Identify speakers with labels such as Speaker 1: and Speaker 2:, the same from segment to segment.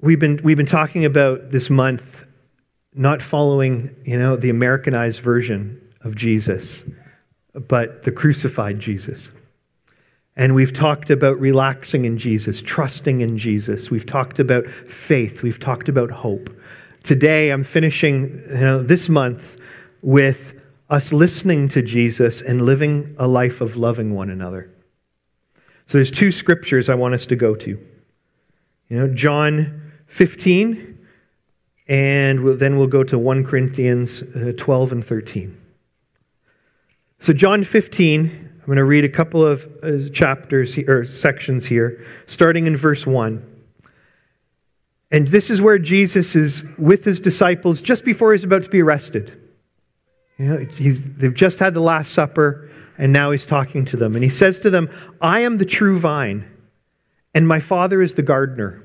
Speaker 1: we've been, we've been talking about this month not following, you know, the Americanized version of Jesus, but the crucified Jesus. And we've talked about relaxing in Jesus, trusting in Jesus. We've talked about faith. We've talked about hope. Today, I'm finishing you know, this month with us listening to Jesus and living a life of loving one another. So there's two scriptures I want us to go to. You know, John 15, and we'll, then we'll go to 1 Corinthians uh, 12 and 13. So, John 15, I'm going to read a couple of uh, chapters or sections here, starting in verse 1. And this is where Jesus is with his disciples just before he's about to be arrested. You know, he's they've just had the Last Supper, and now he's talking to them. And he says to them, I am the true vine, and my Father is the gardener.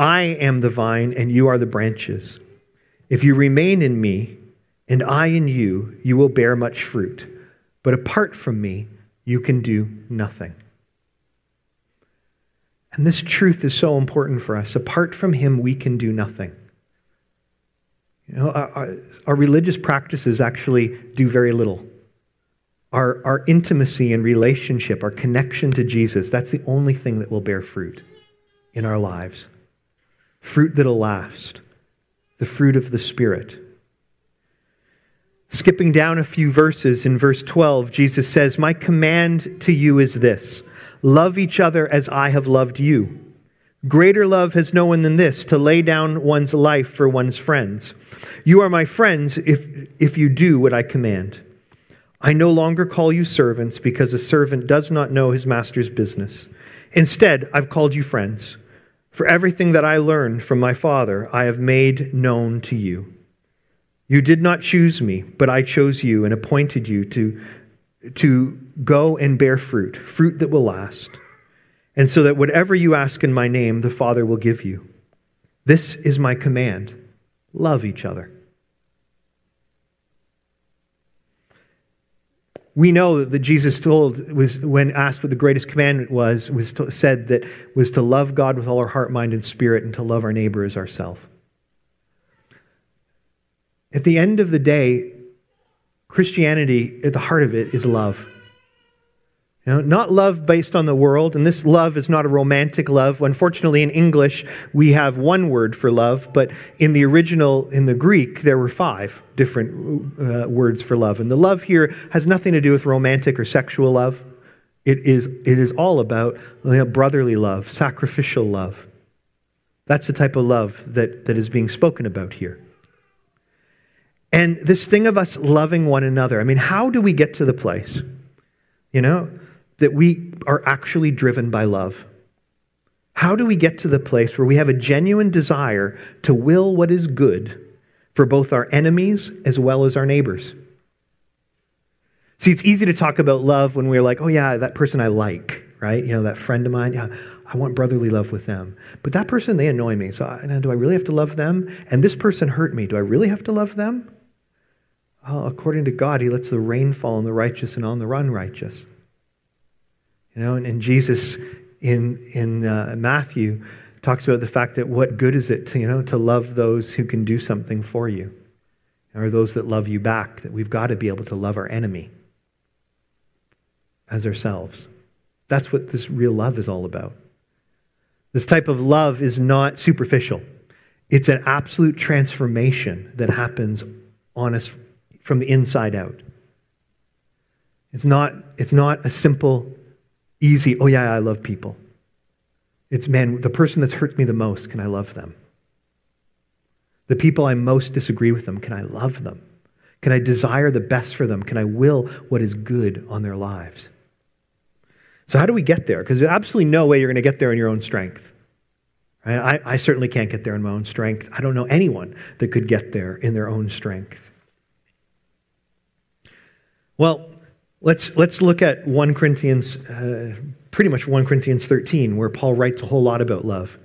Speaker 1: I am the vine, and you are the branches. If you remain in me, and I in you, you will bear much fruit. But apart from me, you can do nothing. And this truth is so important for us. Apart from Him, we can do nothing. You know, our, our, religious practices actually do very little. Our, our intimacy and relationship, our connection to Jesus, that's the only thing that will bear fruit in our lives. Fruit that'll last, the fruit of the Spirit. Skipping down a few verses in verse 12, Jesus says, My command to you is this Love each other as I have loved you. Greater love has no one than this, to lay down one's life for one's friends. You are my friends if, if you do what I command. I no longer call you servants because a servant does not know his master's business. Instead, I've called you friends. For everything that I learned from my Father, I have made known to you. You did not choose me, but I chose you and appointed you to to go and bear fruit, fruit that will last, and so that whatever you ask in my name, the Father will give you. This is my command love each other. We know that Jesus told was when asked what the greatest commandment was, was to, said that was to love God with all our heart, mind, and spirit, and to love our neighbor as ourselves. At the end of the day, Christianity, at the heart of it, is love. You know, not love based on the world, and this love is not a romantic love. Unfortunately, in English, we have one word for love, but in the original, in the Greek, there were five different uh, words for love. And the love here has nothing to do with romantic or sexual love. It is, it is all about you know, brotherly love, sacrificial love. That's the type of love that, that is being spoken about here. And this thing of us loving one another, I mean, how do we get to the place, you know, that we are actually driven by love? How do we get to the place where we have a genuine desire to will what is good for both our enemies as well as our neighbors? See, it's easy to talk about love when we're like, oh, yeah, that person I like, right? You know, that friend of mine, yeah, I want brotherly love with them. But that person, they annoy me. So I, do I really have to love them? And this person hurt me. Do I really have to love them? Well, according to God, He lets the rain fall on the righteous and on the unrighteous. You know, and, and Jesus in, in uh, Matthew talks about the fact that what good is it to, you know, to love those who can do something for you or those that love you back, that we've got to be able to love our enemy as ourselves. That's what this real love is all about. This type of love is not superficial. It's an absolute transformation that happens on us from the inside out. It's not, it's not a simple, easy, oh yeah, I love people. It's, man, the person that's hurt me the most, can I love them? The people I most disagree with them, can I love them? Can I desire the best for them? Can I will what is good on their lives? So, how do we get there? Because there's absolutely no way you're going to get there in your own strength. I, I certainly can't get there in my own strength. I don't know anyone that could get there in their own strength. Well, let's, let's look at 1 Corinthians, uh, pretty much 1 Corinthians 13, where Paul writes a whole lot about love.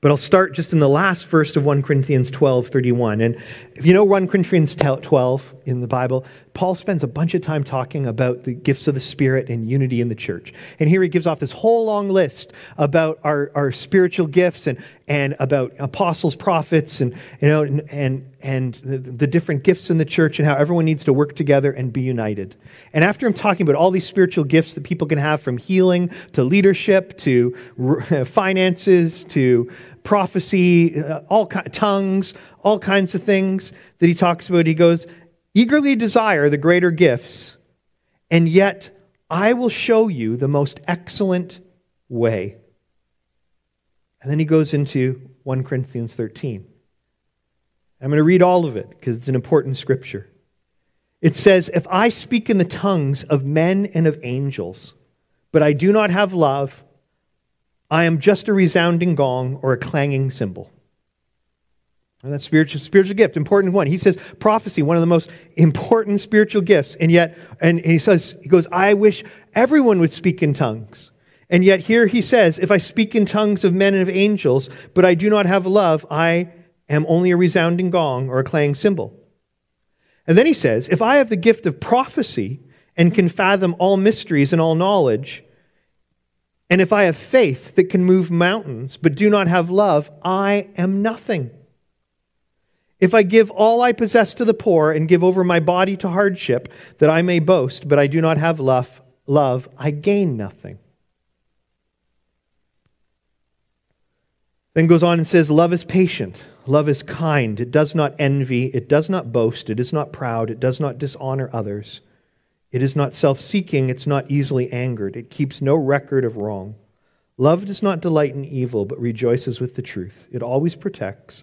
Speaker 1: But I'll start just in the last verse of 1 Corinthians 12, 31. And if you know 1 Corinthians 12 in the Bible, Paul spends a bunch of time talking about the gifts of the Spirit and unity in the church. And here he gives off this whole long list about our, our spiritual gifts and, and about apostles, prophets, and, you know, and, and, and the, the different gifts in the church and how everyone needs to work together and be united. And after I'm talking about all these spiritual gifts that people can have from healing to leadership to finances to prophecy, uh, all tongues, all kinds of things that he talks about. He goes, eagerly desire the greater gifts, and yet I will show you the most excellent way. And then he goes into 1 Corinthians 13. I'm going to read all of it because it's an important scripture. It says, If I speak in the tongues of men and of angels, but I do not have love, I am just a resounding gong or a clanging cymbal. And that's spiritual, spiritual gift, important one. He says prophecy, one of the most important spiritual gifts. And yet, and he says, he goes, I wish everyone would speak in tongues. And yet here he says, if I speak in tongues of men and of angels, but I do not have love, I am only a resounding gong or a clanging cymbal. And then he says, if I have the gift of prophecy and can fathom all mysteries and all knowledge, and if I have faith that can move mountains, but do not have love, I am nothing. If I give all I possess to the poor and give over my body to hardship, that I may boast, but I do not have love, love I gain nothing. Then goes on and says, Love is patient. Love is kind. It does not envy. It does not boast. It is not proud. It does not dishonor others. It is not self seeking, it's not easily angered, it keeps no record of wrong. Love does not delight in evil, but rejoices with the truth. It always protects,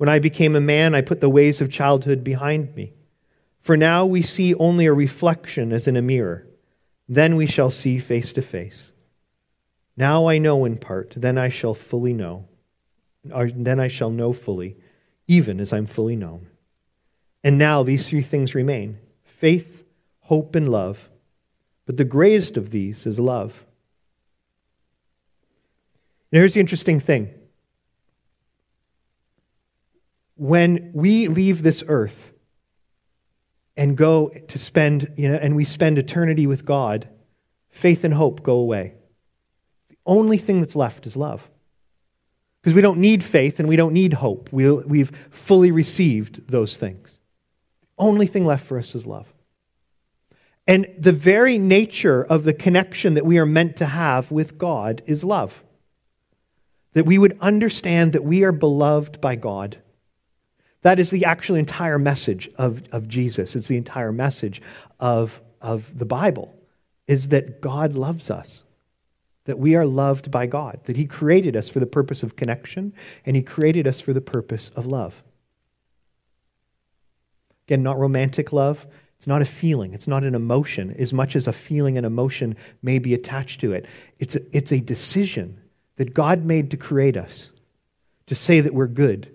Speaker 1: When I became a man, I put the ways of childhood behind me. For now we see only a reflection as in a mirror. Then we shall see face to face. Now I know in part, then I shall fully know. Then I shall know fully, even as I'm fully known. And now these three things remain faith, hope, and love. But the greatest of these is love. Now, here's the interesting thing. When we leave this earth and go to spend, you know, and we spend eternity with God, faith and hope go away. The only thing that's left is love. Because we don't need faith and we don't need hope. we we've fully received those things. The only thing left for us is love. And the very nature of the connection that we are meant to have with God is love. That we would understand that we are beloved by God. That is the actual entire message of, of Jesus. It's the entire message of, of the Bible, is that God loves us. That we are loved by God. That He created us for the purpose of connection, and He created us for the purpose of love. Again, not romantic love, it's not a feeling, it's not an emotion, as much as a feeling and emotion may be attached to it. It's a, it's a decision that God made to create us, to say that we're good,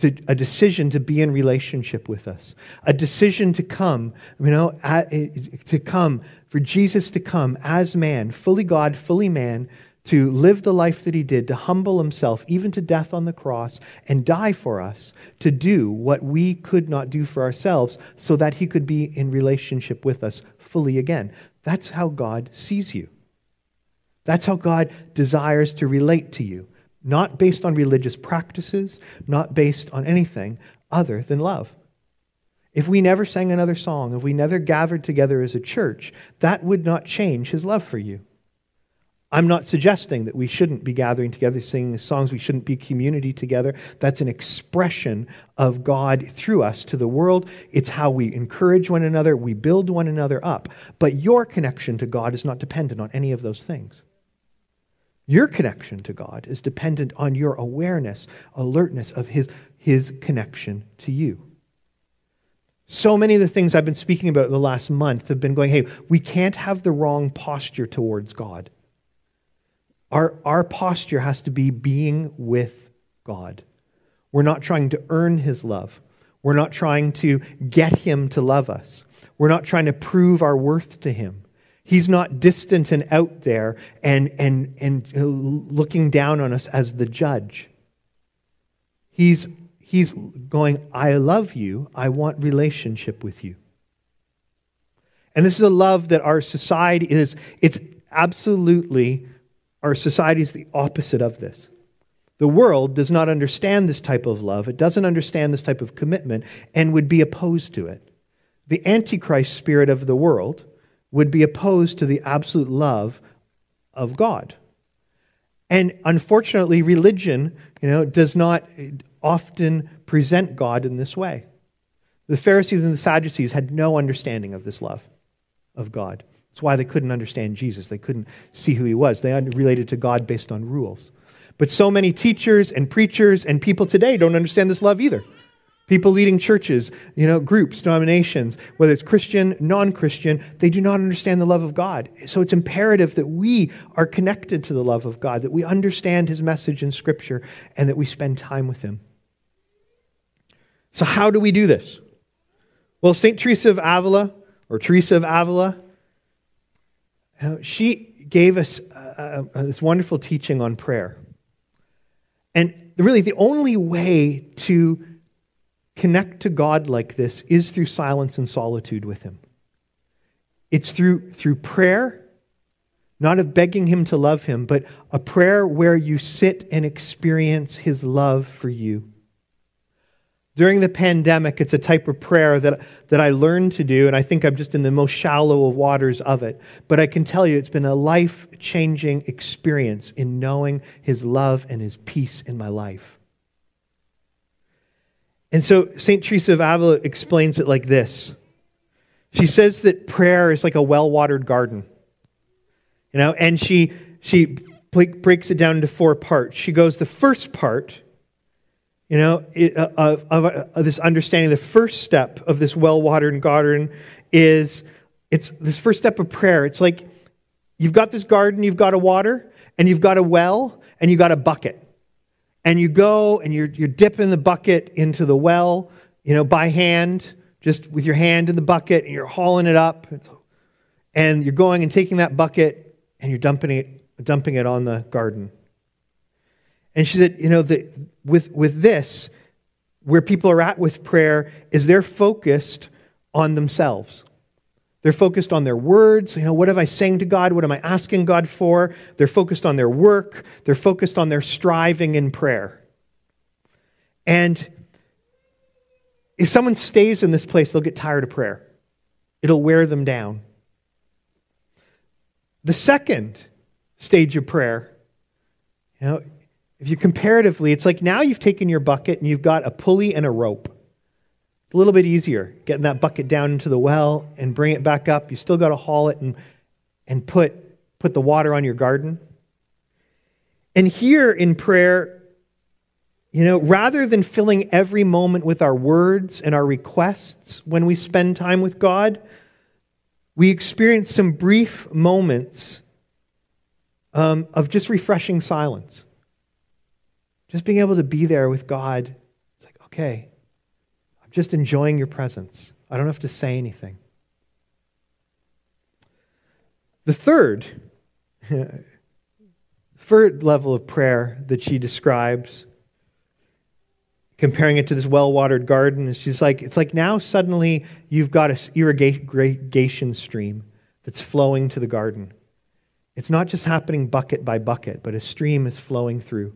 Speaker 1: to, a decision to be in relationship with us, a decision to come, you know, to come, for Jesus to come as man, fully God, fully man, to live the life that he did, to humble himself even to death on the cross and die for us, to do what we could not do for ourselves so that he could be in relationship with us fully again. That's how God sees you. That's how God desires to relate to you, not based on religious practices, not based on anything other than love. If we never sang another song, if we never gathered together as a church, that would not change his love for you. I'm not suggesting that we shouldn't be gathering together, singing songs, we shouldn't be community together. That's an expression of God through us to the world. It's how we encourage one another, we build one another up. But your connection to God is not dependent on any of those things. Your connection to God is dependent on your awareness, alertness of His, his connection to you. So many of the things I've been speaking about the last month have been going, hey, we can't have the wrong posture towards God. Our, our posture has to be being with God. We're not trying to earn His love. We're not trying to get Him to love us. We're not trying to prove our worth to Him. He's not distant and out there and, and, and looking down on us as the judge. He's, he's going, I love you. I want relationship with you. And this is a love that our society is, it's absolutely our society is the opposite of this. The world does not understand this type of love, it doesn't understand this type of commitment, and would be opposed to it. The Antichrist spirit of the world would be opposed to the absolute love of God. And unfortunately, religion, you know, does not often present God in this way. The Pharisees and the Sadducees had no understanding of this love of God. That's why they couldn't understand Jesus. They couldn't see who he was. They related to God based on rules. But so many teachers and preachers and people today don't understand this love either. People leading churches, you know, groups, denominations, whether it's Christian, non Christian, they do not understand the love of God. So it's imperative that we are connected to the love of God, that we understand his message in Scripture, and that we spend time with him. So, how do we do this? Well, St. Teresa of Avila, or Teresa of Avila, she gave us uh, uh, this wonderful teaching on prayer. And really, the only way to connect to God like this is through silence and solitude with Him. It's through, through prayer, not of begging Him to love Him, but a prayer where you sit and experience His love for you. During the pandemic, it's a type of prayer that, that I learned to do, and I think I'm just in the most shallow of waters of it. But I can tell you, it's been a life changing experience in knowing His love and His peace in my life. And so St. Teresa of Avila explains it like this She says that prayer is like a well watered garden. You know, and she, she breaks it down into four parts. She goes, the first part, you know, uh, of, of, of this understanding, the first step of this well watered garden is it's this first step of prayer. It's like you've got this garden, you've got a water, and you've got a well, and you've got a bucket. And you go and you're, you're dipping the bucket into the well, you know, by hand, just with your hand in the bucket, and you're hauling it up. And you're going and taking that bucket and you're dumping it, dumping it on the garden. And she said, you know, the, with, with this, where people are at with prayer is they're focused on themselves. They're focused on their words. You know, what am I saying to God? What am I asking God for? They're focused on their work. They're focused on their striving in prayer. And if someone stays in this place, they'll get tired of prayer. It'll wear them down. The second stage of prayer, you know, if you comparatively, it's like now you've taken your bucket and you've got a pulley and a rope. It's a little bit easier getting that bucket down into the well and bring it back up. You still got to haul it and, and put, put the water on your garden. And here in prayer, you know, rather than filling every moment with our words and our requests when we spend time with God, we experience some brief moments um, of just refreshing silence. Just being able to be there with God, it's like, okay, I'm just enjoying your presence. I don't have to say anything. The third, third level of prayer that she describes, comparing it to this well-watered garden, is she's like, it's like now suddenly you've got an irrigation stream that's flowing to the garden. It's not just happening bucket by bucket, but a stream is flowing through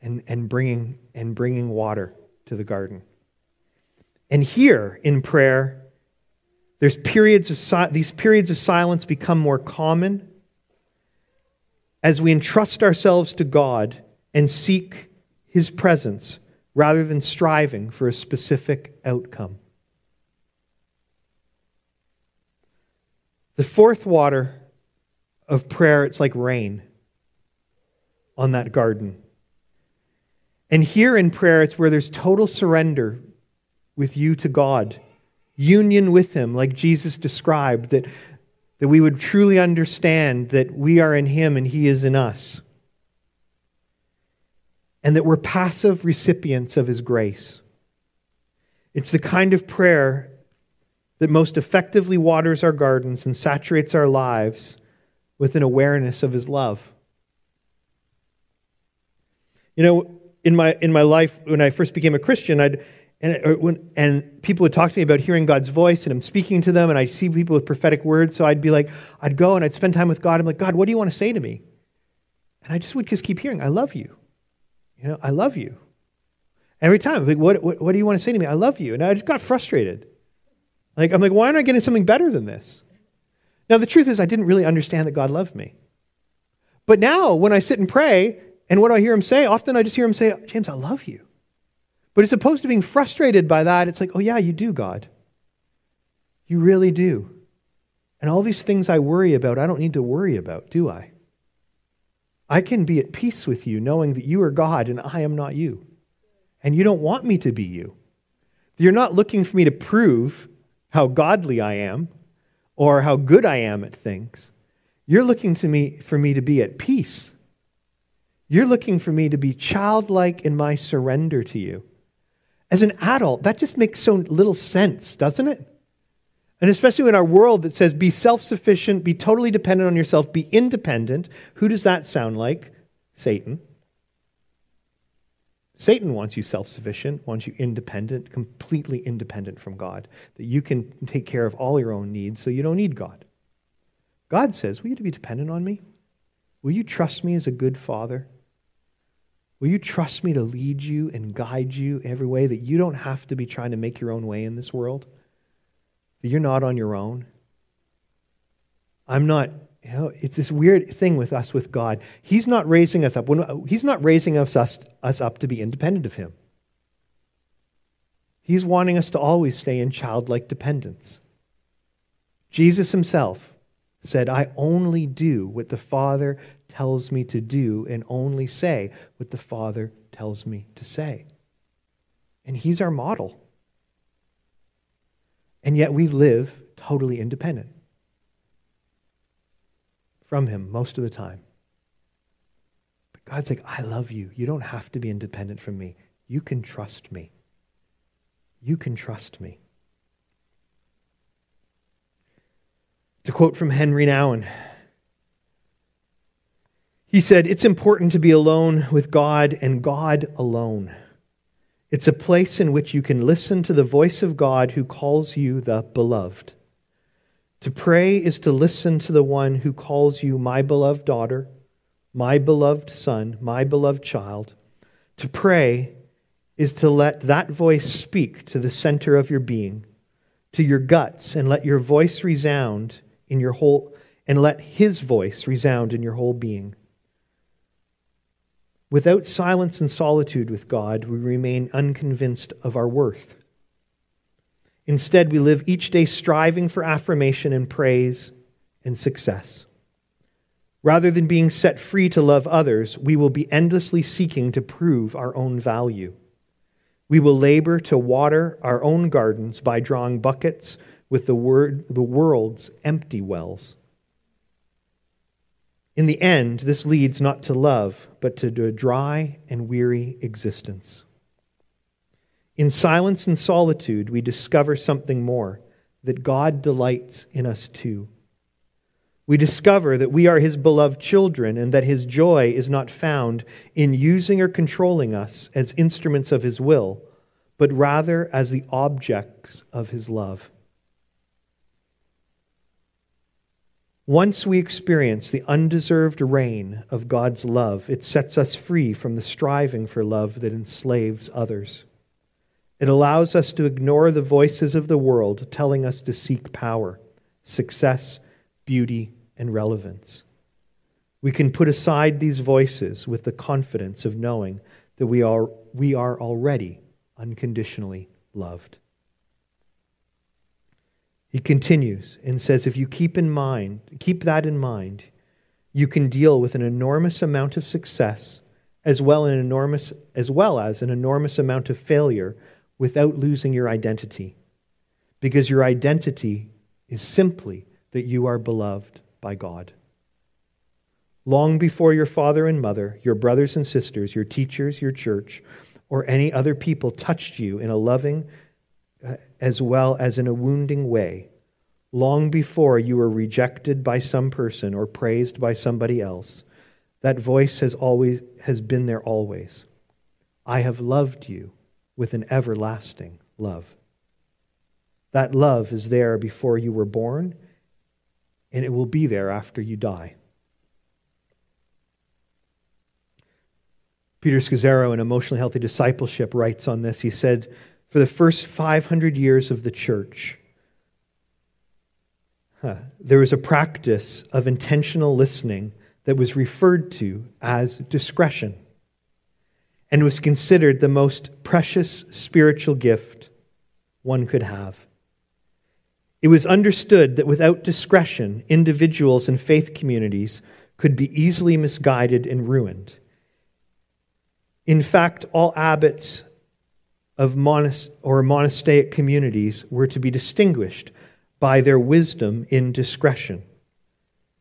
Speaker 1: and, and, bringing, and bringing water to the garden. And here in prayer, there's periods of si- these periods of silence become more common. as we entrust ourselves to God and seek His presence rather than striving for a specific outcome. The fourth water of prayer, it's like rain on that garden. And here in prayer, it's where there's total surrender with you to God, union with Him, like Jesus described, that, that we would truly understand that we are in Him and He is in us, and that we're passive recipients of His grace. It's the kind of prayer that most effectively waters our gardens and saturates our lives with an awareness of His love. You know, in my, in my life, when I first became a Christian, I'd and, when, and people would talk to me about hearing God's voice, and I'm speaking to them, and I see people with prophetic words. So I'd be like, I'd go and I'd spend time with God. I'm like, God, what do you want to say to me? And I just would just keep hearing, I love you. You know, I love you. Every time, like, what, what, what do you want to say to me? I love you. And I just got frustrated. Like, I'm like, why am I getting something better than this? Now, the truth is, I didn't really understand that God loved me. But now, when I sit and pray, and what do I hear him say? Often I just hear him say, James, I love you. But as opposed to being frustrated by that, it's like, oh, yeah, you do, God. You really do. And all these things I worry about, I don't need to worry about, do I? I can be at peace with you knowing that you are God and I am not you. And you don't want me to be you. You're not looking for me to prove how godly I am or how good I am at things. You're looking to me for me to be at peace. You're looking for me to be childlike in my surrender to you. As an adult, that just makes so little sense, doesn't it? And especially in our world that says be self sufficient, be totally dependent on yourself, be independent. Who does that sound like? Satan. Satan wants you self sufficient, wants you independent, completely independent from God, that you can take care of all your own needs so you don't need God. God says, Will you be dependent on me? Will you trust me as a good father? Will you trust me to lead you and guide you every way that you don't have to be trying to make your own way in this world? That you're not on your own? I'm not, you know, it's this weird thing with us with God. He's not raising us up. When, he's not raising us, us, us up to be independent of Him. He's wanting us to always stay in childlike dependence. Jesus himself said, I only do what the Father tells me to do and only say what the Father tells me to say. And He's our model. And yet we live totally independent from Him most of the time. But God's like, I love you. You don't have to be independent from me. You can trust me. You can trust me. To quote from Henry Nouwen, he said, It's important to be alone with God and God alone. It's a place in which you can listen to the voice of God who calls you the beloved. To pray is to listen to the one who calls you my beloved daughter, my beloved son, my beloved child. To pray is to let that voice speak to the center of your being, to your guts, and let your voice resound in your whole, and let his voice resound in your whole being. Without silence and solitude with God, we remain unconvinced of our worth. Instead, we live each day striving for affirmation and praise and success. Rather than being set free to love others, we will be endlessly seeking to prove our own value. We will labor to water our own gardens by drawing buckets with the, word, the world's empty wells. In the end, this leads not to love, but to a dry and weary existence. In silence and solitude, we discover something more that God delights in us too. We discover that we are His beloved children and that His joy is not found in using or controlling us as instruments of His will, but rather as the objects of His love. Once we experience the undeserved rain of God's love, it sets us free from the striving for love that enslaves others. It allows us to ignore the voices of the world telling us to seek power, success, beauty, and relevance. We can put aside these voices with the confidence of knowing that we are, we are already unconditionally loved. He continues and says, if you keep in mind, keep that in mind, you can deal with an enormous amount of success as well, an enormous, as well as an enormous amount of failure without losing your identity. Because your identity is simply that you are beloved by God. Long before your father and mother, your brothers and sisters, your teachers, your church, or any other people touched you in a loving as well as in a wounding way, long before you were rejected by some person or praised by somebody else, that voice has always has been there always. I have loved you with an everlasting love. That love is there before you were born, and it will be there after you die. Peter Scazzero in Emotionally Healthy Discipleship writes on this. He said, For the first 500 years of the church, huh, there was a practice of intentional listening that was referred to as discretion and was considered the most precious spiritual gift one could have. It was understood that without discretion, individuals and faith communities could be easily misguided and ruined. In fact, all abbots of monast- or monastic communities were to be distinguished by their wisdom in discretion.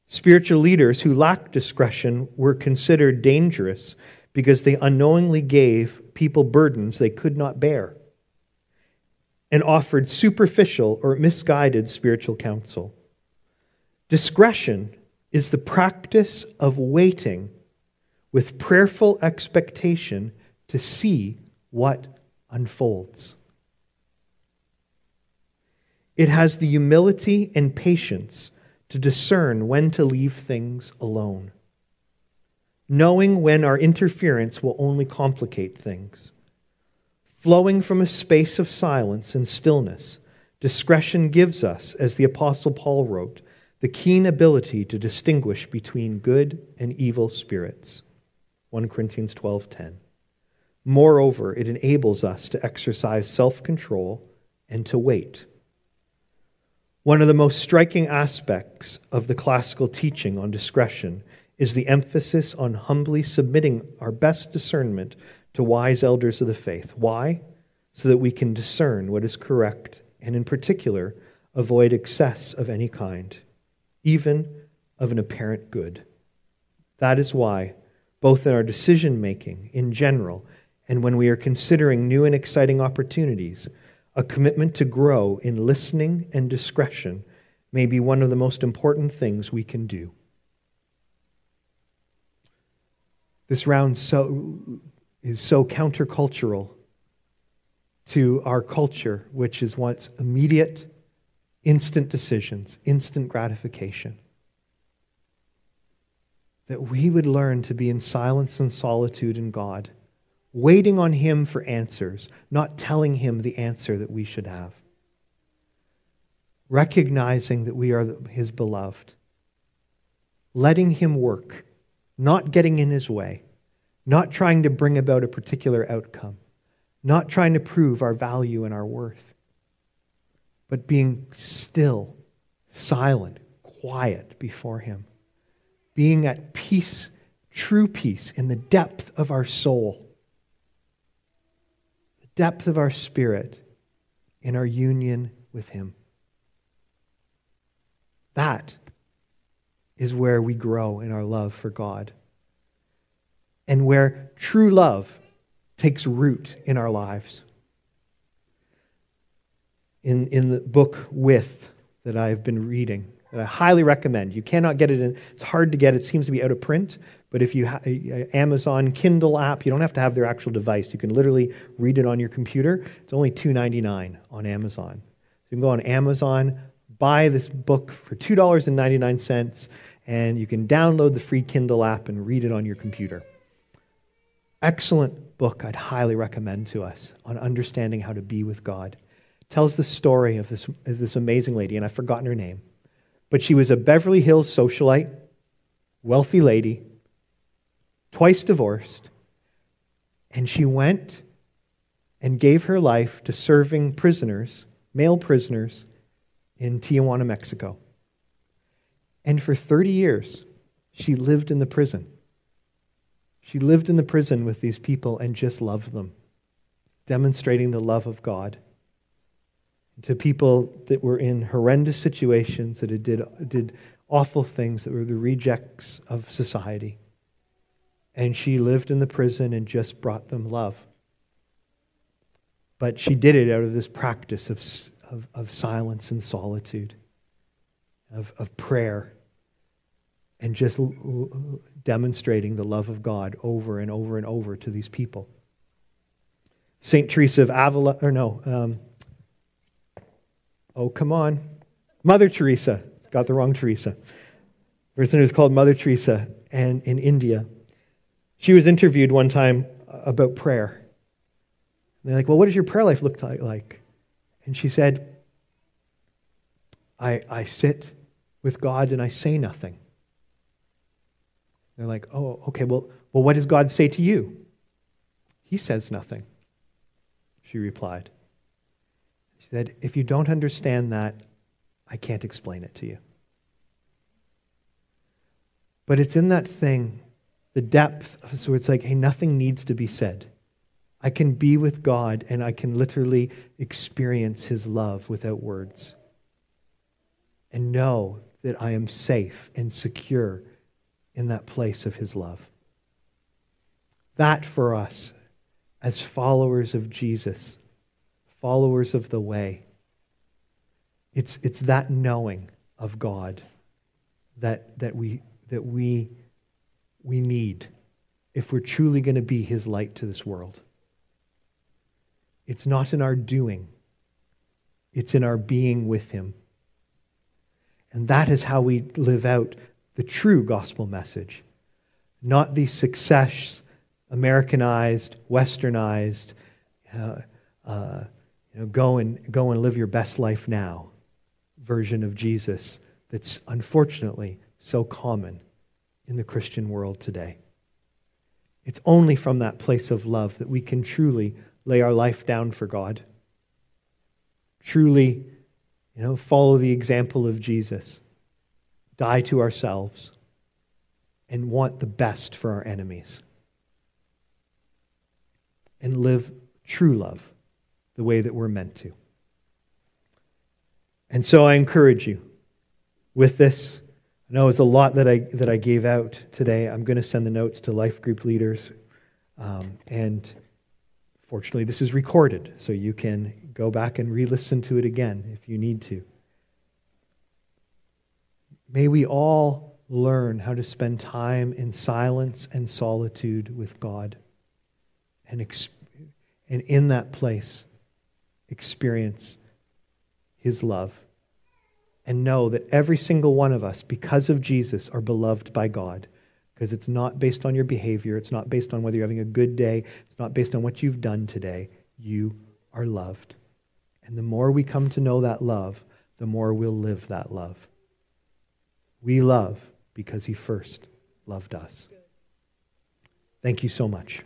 Speaker 1: Spiritual leaders who lacked discretion were considered dangerous because they unknowingly gave people burdens they could not bear and offered superficial or misguided spiritual counsel. Discretion is the practice of waiting with prayerful expectation to see what unfolds. It has the humility and patience to discern when to leave things alone, knowing when our interference will only complicate things. Flowing from a space of silence and stillness, discretion gives us, as the Apostle Paul wrote, the keen ability to distinguish between good and evil spirits. 1 Corinthians 12:10. Moreover, it enables us to exercise self-control and to wait one of the most striking aspects of the classical teaching on discretion is the emphasis on humbly submitting our best discernment to wise elders of the faith. Why? So that we can discern what is correct and, in particular, avoid excess of any kind, even of an apparent good. That is why, both in our decision making in general and when we are considering new and exciting opportunities, a commitment to grow in listening and discretion may be one of the most important things we can do. This round so, is so countercultural to our culture, which is wants immediate, instant decisions, instant gratification. That we would learn to be in silence and solitude in God waiting on Him for answers, not telling Him the answer that we should have. Recognizing that we are His beloved. Letting Him work, not getting in His way, not trying to bring about a particular outcome, not trying to prove our value and our worth, but being still, silent, quiet before Him, being at peace, true peace in the depth of our soul depth of our spirit in our union with Him. That is where we grow in our love for God and where true love takes root in our lives. In, in the book With that I've been reading, that I highly recommend. You cannot get it in, it's hard to get. It seems to be out of print, but if you have Amazon Kindle app, you don't have to have their actual device. You can literally read it on your computer. It's only $2.99 on Amazon. So you can go on Amazon, buy this book for $2.99, and you can download the free Kindle app and read it on your computer. Excellent book I'd highly recommend to us on understanding how to be with God. It tells the story of this, of this amazing lady, and I've forgotten her name but she was a Beverly Hills socialite. wealthy lady, twice divorced, and she went and gave her life to serving prisoners, male prisoners, in Tijuana, Mexico. And for 30 years, she lived in the prison. She lived in the prison with these people and just loved them, demonstrating the love of God to people that were in horrendous situations, that did, did awful things, that were the rejects of society. And she lived in the prison and just brought them love. But she did it out of this practice of, of, of silence and solitude, of, of prayer, and just l- l- demonstrating the love of God over and over and over to these people. St. Teresa of Avila, or no, um, oh, come on. Mother Teresa. Got the wrong Teresa. Person who's called Mother Teresa and in India. She was interviewed one time about prayer. And they're like, Well, what does your prayer life look like? And she said, I, I sit with God and I say nothing. They're like, Oh, okay, well, well, what does God say to you? He says nothing, she replied. She said, If you don't understand that, I can't explain it to you. But it's in that thing, the depth, so it's like, hey, nothing needs to be said. I can be with God and I can literally experience His love without words. And know that I am safe and secure in that place of His love. That for us, as followers of Jesus, followers of the way, it's, it's that knowing of God that, that, we, that we, we need if we're truly going to be His light to this world. It's not in our doing, it's in our being with Him. And that is how we live out the true gospel message, not the success, Americanized, westernized, uh, uh, you know, go and, go and live your best life now version of Jesus that's unfortunately so common in the Christian world today. It's only from that place of love that we can truly lay our life down for God. Truly, you know, follow the example of Jesus. Die to ourselves and want the best for our enemies. And live true love the way that we're meant to. And so I encourage you with this. I know it's a lot that I, that I gave out today. I'm going to send the notes to life group leaders. Um, and Fortunately, this is recorded, so you can go back and re listen to it again if you need to. May we all learn how to spend time in silence and solitude with God. And, exp- and in that place, experience His love. And know that every single one of us, because of Jesus, are beloved by God because it's not based on your behavior. It's not based on whether you're having a good day. It's not based on what you've done today. You are loved. And the more we come to know that love, the more we'll live that love. We love because he first loved us. Thank you so much.